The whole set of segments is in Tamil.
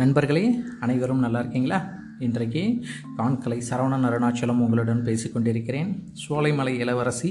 நண்பர்களே அனைவரும் நல்லா இருக்கீங்களா? இன்றைக்கு கான்கலை சரவணன் அருணாச்சலம் உங்களுடன் பேசிக்கொண்டிருக்கிறேன் சோலைமலை இளவரசி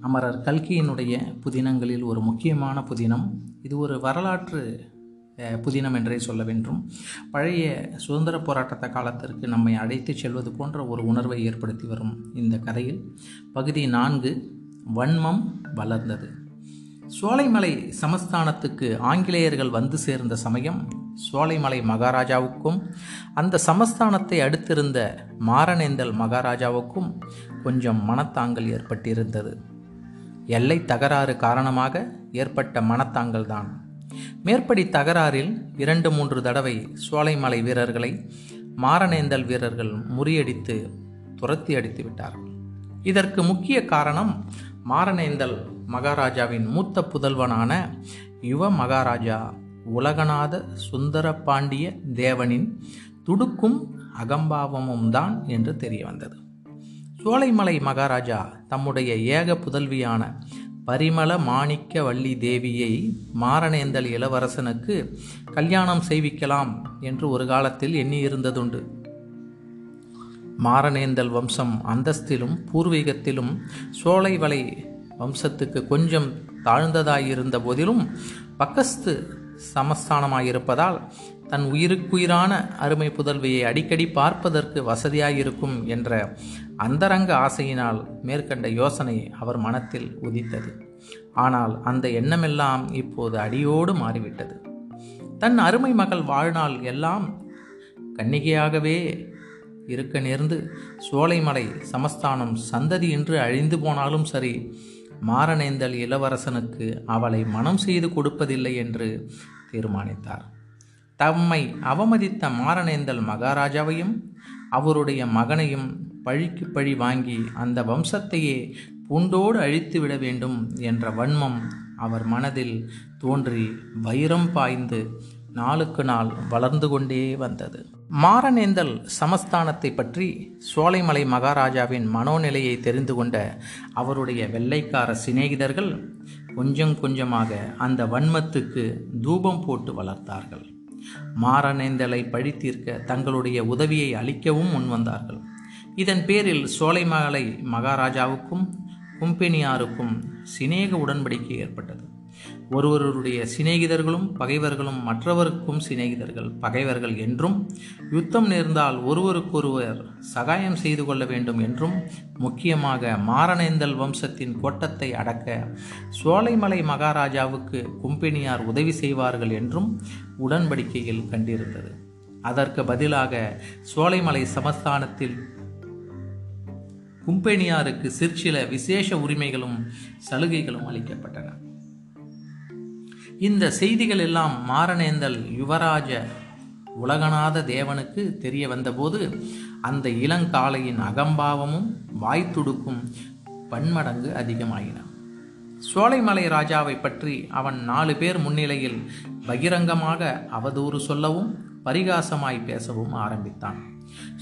அமரர் கல்கியினுடைய புதினங்களில் ஒரு முக்கியமான புதினம். இது ஒரு வரலாற்று புதினம் என்றே சொல்ல வேண்டும். பழைய சுதந்திர போராட்டத்த காலத்திற்கு நம்மை அழைத்து செல்வது போன்ற ஒரு உணர்வை ஏற்படுத்தி வரும் இந்த கதையில். பகுதி நான்கு வன்மம் வளர்ந்தது. சோலைமலை சமஸ்தானத்துக்கு ஆங்கிலேயர்கள் வந்து சேர்ந்த சமயம் சோலைமலை மகாராஜாவுக்கும் அந்த சமஸ்தானத்தை அடுத்திருந்த மாரணேந்தல் மகாராஜாவுக்கும் கொஞ்சம் மனத்தாங்கல் ஏற்பட்டிருந்தது. எல்லை தகராறு காரணமாக ஏற்பட்ட மனத்தாங்கல் தான் மேற்படி தகராறில் இரண்டு மூன்று தடவை சோலைமலை வீரர்களை மாரணேந்தல் வீரர்கள் முறியடித்து துரத்தி அடித்து விட்டார்கள் இதற்கு முக்கிய காரணம் மாரணேந்தல் மகாராஜாவின் மூத்த புதல்வனான யுவ மகாராஜா உலகநாத சுந்தர பாண்டிய தேவனின் துடுக்கும் அகம்பாவமும் தான் என்று தெரிய வந்தது. சோலைமலை மகாராஜா தம்முடைய ஏக புதல்வியான பரிமள மாணிக்க வள்ளி தேவியை மாரணேந்தல் இளவரசனுக்கு கல்யாணம் செய்விக்கலாம் என்று ஒரு காலத்தில் எண்ணியிருந்ததுண்டு. மாரணேந்தல் வம்சம் அந்தஸ்திலும் பூர்வீகத்திலும் சோலைவலை வம்சத்துக்கு கொஞ்சம் தாழ்ந்ததாயிருந்த போதிலும் பக்கஸ்து சமஸ்தானமாயிருப்பதால் தன் உயிருக்குயிரான அருமை புதல்வியை அடிக்கடி பார்ப்பதற்கு வசதியாயிருக்கும் என்ற அந்தரங்க ஆசையினால் மேற்கண்ட யோசனை அவர் மனத்தில் உதித்தது. ஆனால் அந்த எண்ணமெல்லாம் இப்போது அடியோடு மாறிவிட்டது. தன் அருமை மகள் வாழ்நாள் எல்லாம் கன்னிகையாகவே இருக்க நேர்ந்து சோலைமலை சமஸ்தானம் சந்ததியின்றி அழிந்து போனாலும் சரி மாரணேந்தல் இளவரசனுக்கு அவளை மனம் செய்து கொடுப்பதில்லை என்று தீர்மானித்தார். தம்மை அவமதித்த மாரணேந்தல் மகாராஜாவையும் அவருடைய மகனையும் பழிக்கு பழி வாங்கி அந்த வம்சத்தையே பூண்டோடு அழித்து விட வேண்டும் என்ற வன்மம் அவர் மனதில் தோன்றி வைரம் பாய்ந்து நாளுக்கு நாள் வளர்ந்து கொண்டே வந்தது. மாரநேந்தல் சமஸ்தானத்தை பற்றி சோலைமலை மகாராஜாவின் மனோநிலையை தெரிந்து கொண்ட அவருடைய வெள்ளைக்கார சிநேகிதர்கள் கொஞ்சம் கொஞ்சமாக அந்த வன்மத்துக்கு தூபம் போட்டு வளர்த்தார்கள். மாரநேந்தலை பழித்தீர்க்க தங்களுடைய உதவியை அளிக்கவும் முன்வந்தார்கள் இதன் பேரில் சோலைமலை மகாராஜாவுக்கும் கும்பெனியாருக்கும் சிநேக உடன்படிக்கை ஏற்பட்டது. ஒருவருடைய சிநேகிதர்களும் பகைவர்களும் மற்றவருக்கும் சிநேகிதர்கள் பகைவர்கள் என்றும் யுத்தம் நேர்ந்தால் ஒருவருக்கொருவர் சகாயம் செய்து கொள்ள வேண்டும் என்றும் முக்கியமாக மாரணேந்தல் வம்சத்தின் கோட்டத்தை அடக்க சோலைமலை மகாராஜாவுக்கு கும்பெனியார் உதவி செய்வார்கள் என்றும் உடன்படிக்கையில் கண்டிருந்தது. அதற்கு பதிலாக சோலைமலை சமஸ்தானத்தில் கும்பெனியாருக்கு சிற்சில விசேஷ உரிமைகளும் சலுகைகளும் அளிக்கப்பட்டன. இந்த செய்திகள் எல்லாம் மாரணேந்தல் யுவராஜ உலகநாத தேவனுக்கு தெரிய வந்தபோது அந்த இளங்காளையின் அகம்பாவமும் வாய்த்துடுக்கும் பன்மடங்கு அதிகமாயின. சோலைமலை ராஜாவை பற்றி அவன் நாலு பேர் முன்னிலையில் பகிரங்கமாக அவதூறு சொல்லவும் பரிகாசமாய் பேசவும் ஆரம்பித்தான்.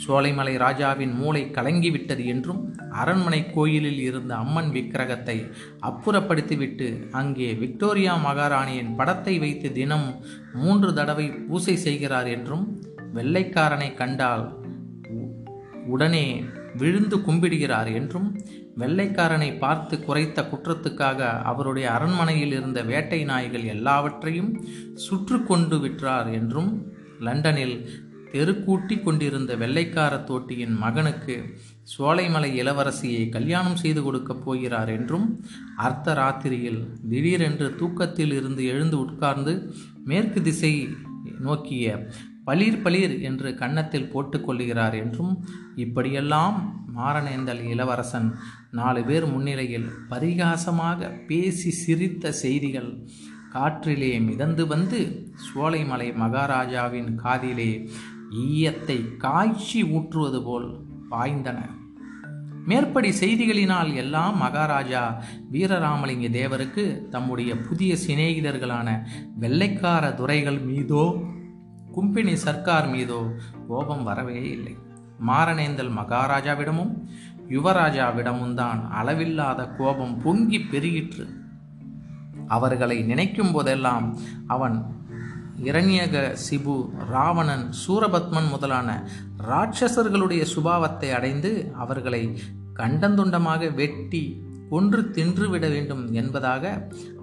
சோலைமலை ராஜாவின் மூளை கலங்கிவிட்டது என்றும் அரண்மனை கோயிலில் இருந்த அம்மன் விக்கிரகத்தை அப்புறப்படுத்திவிட்டு அங்கே விக்டோரியா மகாராணியின் படத்தை வைத்து தினம் மூன்று தடவை பூசை செய்கிறார் என்றும் வெள்ளைக்காரனை கண்டால் உடனே விழுந்து கும்பிடுகிறார் என்றும் வெள்ளைக்காரனை பார்த்து குறைத்த குற்றத்துக்காக அவருடைய அரண்மனையில் இருந்த வேட்டை நாய்கள் எல்லாவற்றையும் சுற்று கொண்டு விற்றார் என்றும் லண்டனில் தெருக்கூட்டி கொண்டிருந்த வெள்ளைக்கார தோட்டியின் மகனுக்கு சோலைமலை இளவரசியை கல்யாணம் செய்து கொடுக்கப் போகிறார் என்றும் அர்த்த ராத்திரியில் திடீரென்று தூக்கத்தில் இருந்து எழுந்து உட்கார்ந்து மேற்கு திசை நோக்கிய பளிர் பளிர் என்று கன்னத்தில் போட்டுக்கொள்கிறார் என்றும் இப்படியெல்லாம் மாரணேந்தல் இளவரசன் நாலு பேர் முன்னிலையில் பரிகாசமாக பேசி சிரித்த செய்திகள் காற்றிலே மிதந்து வந்து சோலைமலை மகாராஜாவின் காதிலே ஈயத்தை காய்ச்சி ஊற்றுவது போல் பாய்ந்தன. மேற்படி செய்திகளினால் எல்லாம் மகாராஜா வீரராமலிங்க தேவருக்கு தம்முடைய புதிய சிநேகிதர்களான வெள்ளைக்கார துரைகள் மீதோ கும்பினி சர்க்கார் மீதோ கோபம் வரவே இல்லை. மாரணேந்தல் மகாராஜாவிடமும் யுவராஜாவிடமும் தான் அளவில்லாத கோபம் பொங்கி பெருகிற்று. அவர்களை நினைக்கும் போதெல்லாம் அவன் இரண்யக சிபு ராவணன் சூரபத்மன் முதலான ராட்சசர்களுடைய சுபாவத்தை அடைந்து அவர்களை கண்டந்துண்டமாக வெட்டி கொன்று தின்றுவிட வேண்டும் என்பதாக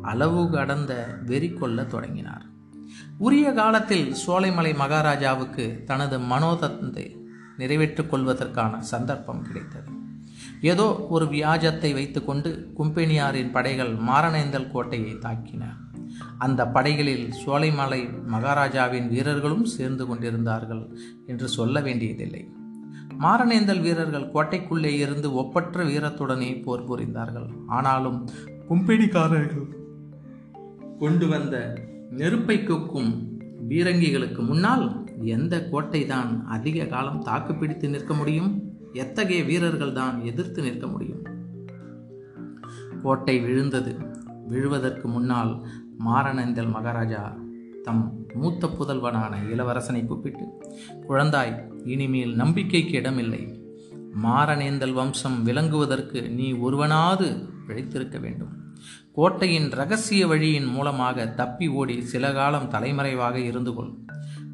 அளவு கடந்த வெறி கொள்ள தொடங்கினார். உரிய காலத்தில் சோலைமலை மகாராஜாவுக்கு தனது மனோதத்தை நிறைவேற்றிக் கொள்வதற்கான சந்தர்ப்பம் கிடைத்தது. ஏதோ ஒரு வியாஜத்தை வைத்துக்கொண்டு கும்பெனியாரின் படைகள் மாரணேந்தல் கோட்டையை தாக்கின. அந்த படைகளில் சோலைமலை மகாராஜாவின் வீரர்களும் சேர்ந்து கொண்டிருந்தார்கள் என்று சொல்ல வேண்டியதில்லை. மாரணேந்தல் வீரர்கள் கோட்டைக்குள்ளே இருந்து ஒப்பற்ற வீரத்துடனே போர் புரிந்தார்கள். ஆனாலும் கும்பெனிக்காரர்கள் கொண்டு வந்த நெருப்பை கொக்கும் பீரங்கிகளுக்கு முன்னால் எந்த கோட்டை தான் அதிக காலம் தாக்குப்பிடித்து நிற்க முடியும்? எத்தகைய வீரர்கள் தான் எதிர்த்து நிற்க முடியும்? கோட்டை விழுந்தது. விழுவதற்கு முன்னால் மாரணந்தல் மகாராஜா தம் மூத்த புதல்வனான இளவரசனை கூப்பிட்டு குழந்தாய் இனிமேல் நம்பிக்கைக்கு இடமில்லை. மாரணேந்தல் வம்சம் விளங்குவதற்கு நீ ஒருவனாவது பிழைத்திருக்க வேண்டும். கோட்டையின் ரகசிய வழியின் மூலமாக தப்பி ஓடி சில காலம் தலைமறைவாக இருந்து கொள்.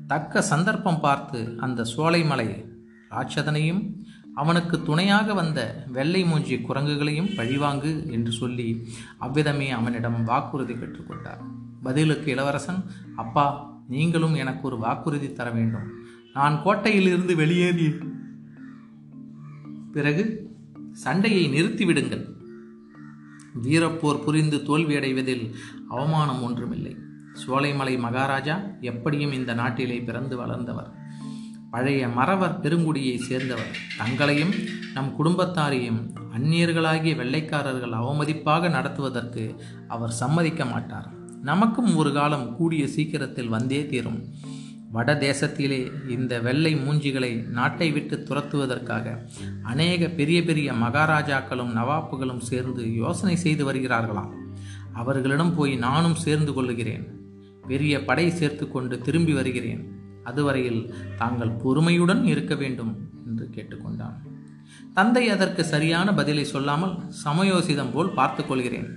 தக்க சந்தர்ப்பம் பார்த்து அந்த சோலைமலை ராட்சதனையும் அவனுக்கு துணையாக வந்த வெள்ளை மூஞ்சி குரங்குகளையும் பழிவாங்கு என்று சொல்லி அவ்விதமே அவனிடம் வாக்குறுதி பெற்றுக்கொண்டார். பதிலுக்கு இளவரசன் அப்பா நீங்களும் எனக்கு ஒரு வாக்குறுதி தர வேண்டும். நான் கோட்டையிலிருந்து வெளியேறி பிறகு சண்டையை நிறுத்திவிடுங்கள் வீரப்போர் புரிந்து தோல்வியடைவதில் அவமானம் ஒன்றுமில்லை. சோலைமலை மகாராஜா எப்படியும் இந்த நாட்டிலே பிறந்து வளர்ந்தவர். பழைய மறவர் பெருங்குடியை சேர்ந்தவர். தங்களையும் நம் குடும்பத்தாரையும் அந்நியர்களாகிய வெள்ளைக்காரர்கள் அவமதிப்பாக நடத்துவதற்கு அவர் சம்மதிக்க மாட்டார். நமக்கும் ஒரு காலம் கூடிய சீக்கிரத்தில் வந்தே தீரும். வட தேசத்திலே இந்த வெள்ளை மூஞ்சிகளை நாட்டை விட்டு துரத்துவதற்காக அநேக பெரிய பெரிய மகாராஜாக்களும் நவாப்புகளும் சேர்ந்து யோசனை செய்து வருகிறார்களாம். அவர்களிடம் போய் நானும் சேர்ந்து கொள்ளுகிறேன். பெரிய படை சேர்த்து கொண்டு திரும்பி வருகிறேன். அதுவரையில் தாங்கள் பொறுமையுடன் இருக்க வேண்டும் என்று கேட்டுக்கொண்டான். தந்தை அதற்கு சரியான பதிலை சொல்லாமல் சமயோசிதம் போல் பார்த்து கொள்கிறேன்.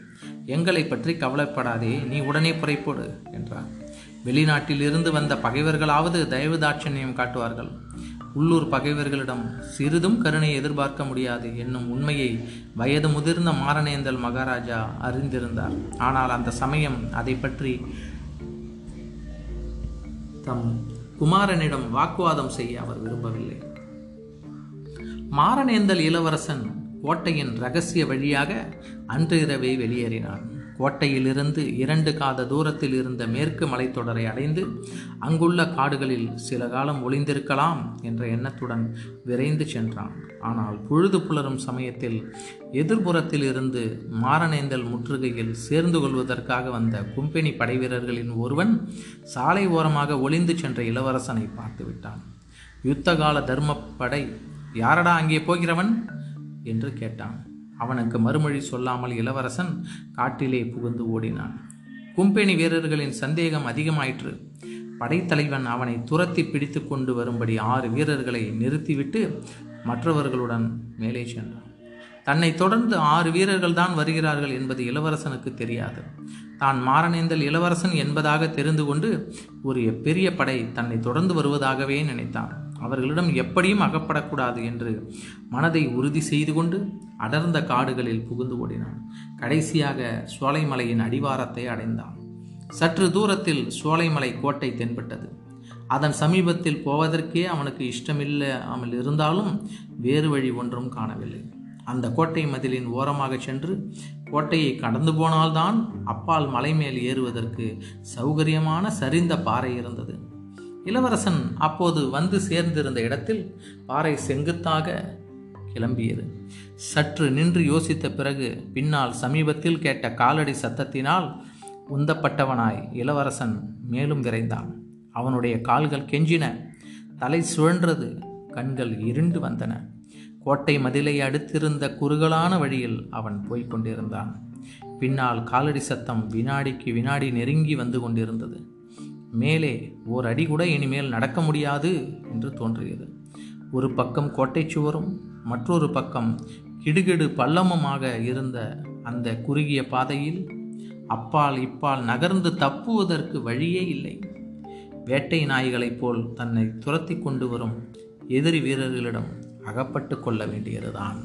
எங்களை பற்றி கவலைப்படாதே நீ உடனே புறைப்போடு என்றார் வெளிநாட்டில் இருந்து வந்த பகைவர்களாவது தயவு தாட்சண்யம் காட்டுவார்கள். உள்ளூர் பகைவர்களிடம் சிறிதும் கருணை எதிர்பார்க்க முடியாது என்னும் உண்மையை வயது முதிர்ந்த மாரணேந்தல் மகாராஜா அறிந்திருந்தார். ஆனால் அந்த சமயம் அதை பற்றி தம் குமாரனிடம் வாக்குவாதம் செய்ய அவர் விரும்பவில்லை. மாரணேந்தல் இளவரசன் கோட்டையின் ரகசிய வழியாக அன்று இரவே வெளியேறினான். கோட்டையிலிருந்து இரண்டு காத தூரத்தில் இருந்த மேற்கு மலைத்தொடரை அடைந்து அங்குள்ள காடுகளில் சில காலம் ஒளிந்திருக்கலாம் என்ற எண்ணத்துடன் விரைந்து சென்றான். ஆனால் பொழுது புலரும் சமயத்தில் எதிர்புறத்தில் இருந்து மாரணேந்தல் முற்றுகையில் சேர்ந்து கொள்வதற்காக வந்த கும்பெனி படைவீரர்களின் ஒருவன் சாலை ஓரமாக ஒளிந்து சென்ற இளவரசனை பார்த்துவிட்டான் யுத்தகால தர்மப்படை யாரடா அங்கே போகிறவன்? என்று கேட்டான். அவனுக்கு மறுமொழி சொல்லாமல் இளவரசன் காட்டிலே புகுந்து ஓடினான். கும்பெனி வீரர்களின் சந்தேகம் அதிகமாயிற்று. படைத்தலைவன் அவனை துரத்தி பிடித்து கொண்டு வரும்படி ஆறு வீரர்களை நிறுத்திவிட்டு மற்றவர்களுடன் மேலே சென்றான். தன்னை தொடர்ந்து ஆறு வீரர்கள் தான் வருகிறார்கள் என்பது இளவரசனுக்கு தெரியாது. தான் மாரணேந்தல் இளவரசன் என்பதாக தெரிந்து கொண்டு ஒரு பெரிய படை தன்னை தொடர்ந்து வருவதாகவே நினைத்தான். அவர்களிடம் எப்படியும் அகப்படக்கூடாது என்று மனதை உறுதி செய்து கொண்டு அடர்ந்த காடுகளில் புகுந்து ஓடினான். கடைசியாக சோலைமலையின் அடிவாரத்தை அடைந்தான். சற்று தூரத்தில் சோலைமலை கோட்டை தென்பட்டது. அதன் சமீபத்தில் போவதற்கே அவனுக்கு இஷ்டமில்லாமல் இருந்தாலும் வேறு வழி ஒன்றும் காணவில்லை. அந்த கோட்டை மதிலின் ஓரமாக சென்று கோட்டையை கடந்து போனால்தான் அப்பால் மலை மேல் ஏறுவதற்கு சௌகரியமான சரிந்த பாறை இருந்தது. இளவரசன் அப்போது வந்து சேர்ந்திருந்த இடத்தில் பாறை செங்குத்தாக கிளம்பியது. சற்று நின்று யோசித்த பிறகு பின்னால் சமீபத்தில் கேட்ட காலடி சத்தத்தினால் உந்தப்பட்டவனாய் இளவரசன் மேலும் விரைந்தான். அவனுடைய கால்கள் கெஞ்சின. தலை சுழன்றது. கண்கள் இருண்டு வந்தன. கோட்டை மதிலை அடுத்திருந்த குறுகலான வழியில் அவன் போய்க் கொண்டிருந்தான். பின்னால் காலடி சத்தம் வினாடிக்கு வினாடி நெருங்கி வந்து கொண்டிருந்தது. மேலே ஓர் அடி கூட இனிமேல் நடக்க முடியாது என்று தோன்றியது. ஒரு பக்கம் கோட்டை சுவரும் மற்றொரு பக்கம் கிடுகிடு பள்ளமுமாக இருந்த அந்த குறுகிய பாதையில் அப்பால் இப்பால் நகர்ந்து தப்புவதற்கு வழியே இல்லை. வேட்டை நாய்களைப் போல் தன்னை துரத்தி கொண்டு வரும் எதிரி வீரர்களிடம் அகப்பட்டு கொள்ள வேண்டியதுதான்.